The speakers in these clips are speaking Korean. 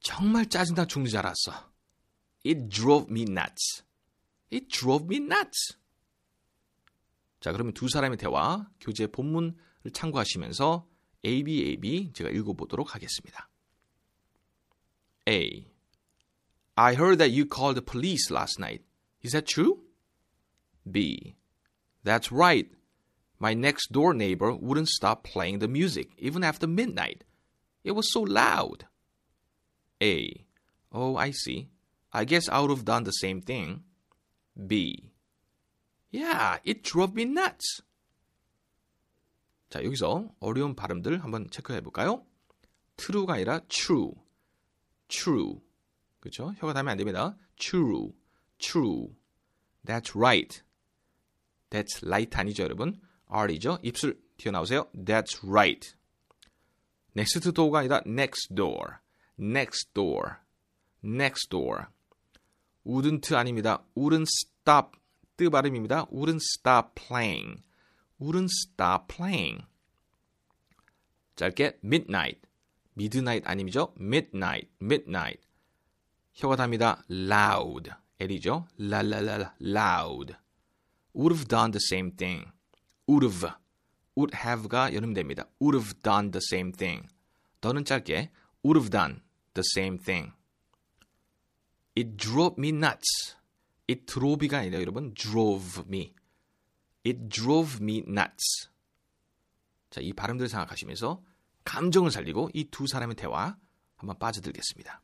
정말 짜증나 죽는 줄 알았어. It drove me nuts. It drove me nuts. 자, 그러면 두 사람의 대화, 교재 본문을 참고하시면서 ABAB 제가 읽어보도록 하겠습니다. A. I heard that you called the police last night. Is that true? B. That's right. My next door neighbor wouldn't stop playing the music even after midnight. It was so loud. A. Oh, I see. I guess I would have done the same thing. B. Yeah, it drove me nuts. 자, 여기서 어려운 발음들 한번 체크해 볼까요? true가 아니라 true. true. 그렇죠? 혀가 닿으면 안 됩니다. true. true. That's right. That's right 아니죠, 여러분? R이죠? 입술 튀어나오세요. That's right. next door가 아니라 next door. Next door. next door. wouldn't 아닙니다. wouldn't stop. 뜨 발음입니다. wouldn't stop playing. wouldn't stop playing. 짧게 midnight. midnight 아님이죠? midnight. midnight. 혀가 답니다. loud. L이죠? 라라라 loud. would have done the same thing. would have. would have가 연음됩니다. would have done the same thing. 더는 짧게 would have done the same thing. It drove me nuts. It drove가 아니라 여러분 drove me. It drove me nuts. 자, 이 발음들 생각하시면서 감정을 살리고 이 두 사람의 대화 한번 빠져들겠습니다.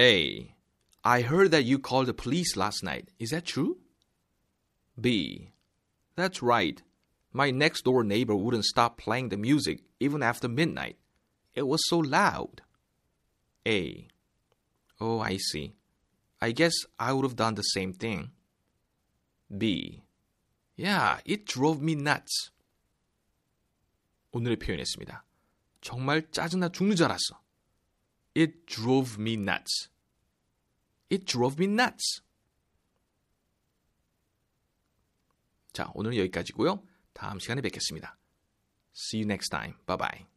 A. I heard that you called the police last night. Is that true? B. That's right. My next door neighbor wouldn't stop playing the music even after midnight. It was so loud. A. Oh, I see. I guess I would have done the same thing. B. Yeah, it drove me nuts. 오늘의 표현했습니다. 정말 짜증나 죽는 줄 알았어. It drove me nuts. It drove me nuts. 자, 오늘은 여기까지고요. 다음 시간에 뵙겠습니다. See you next time. Bye bye.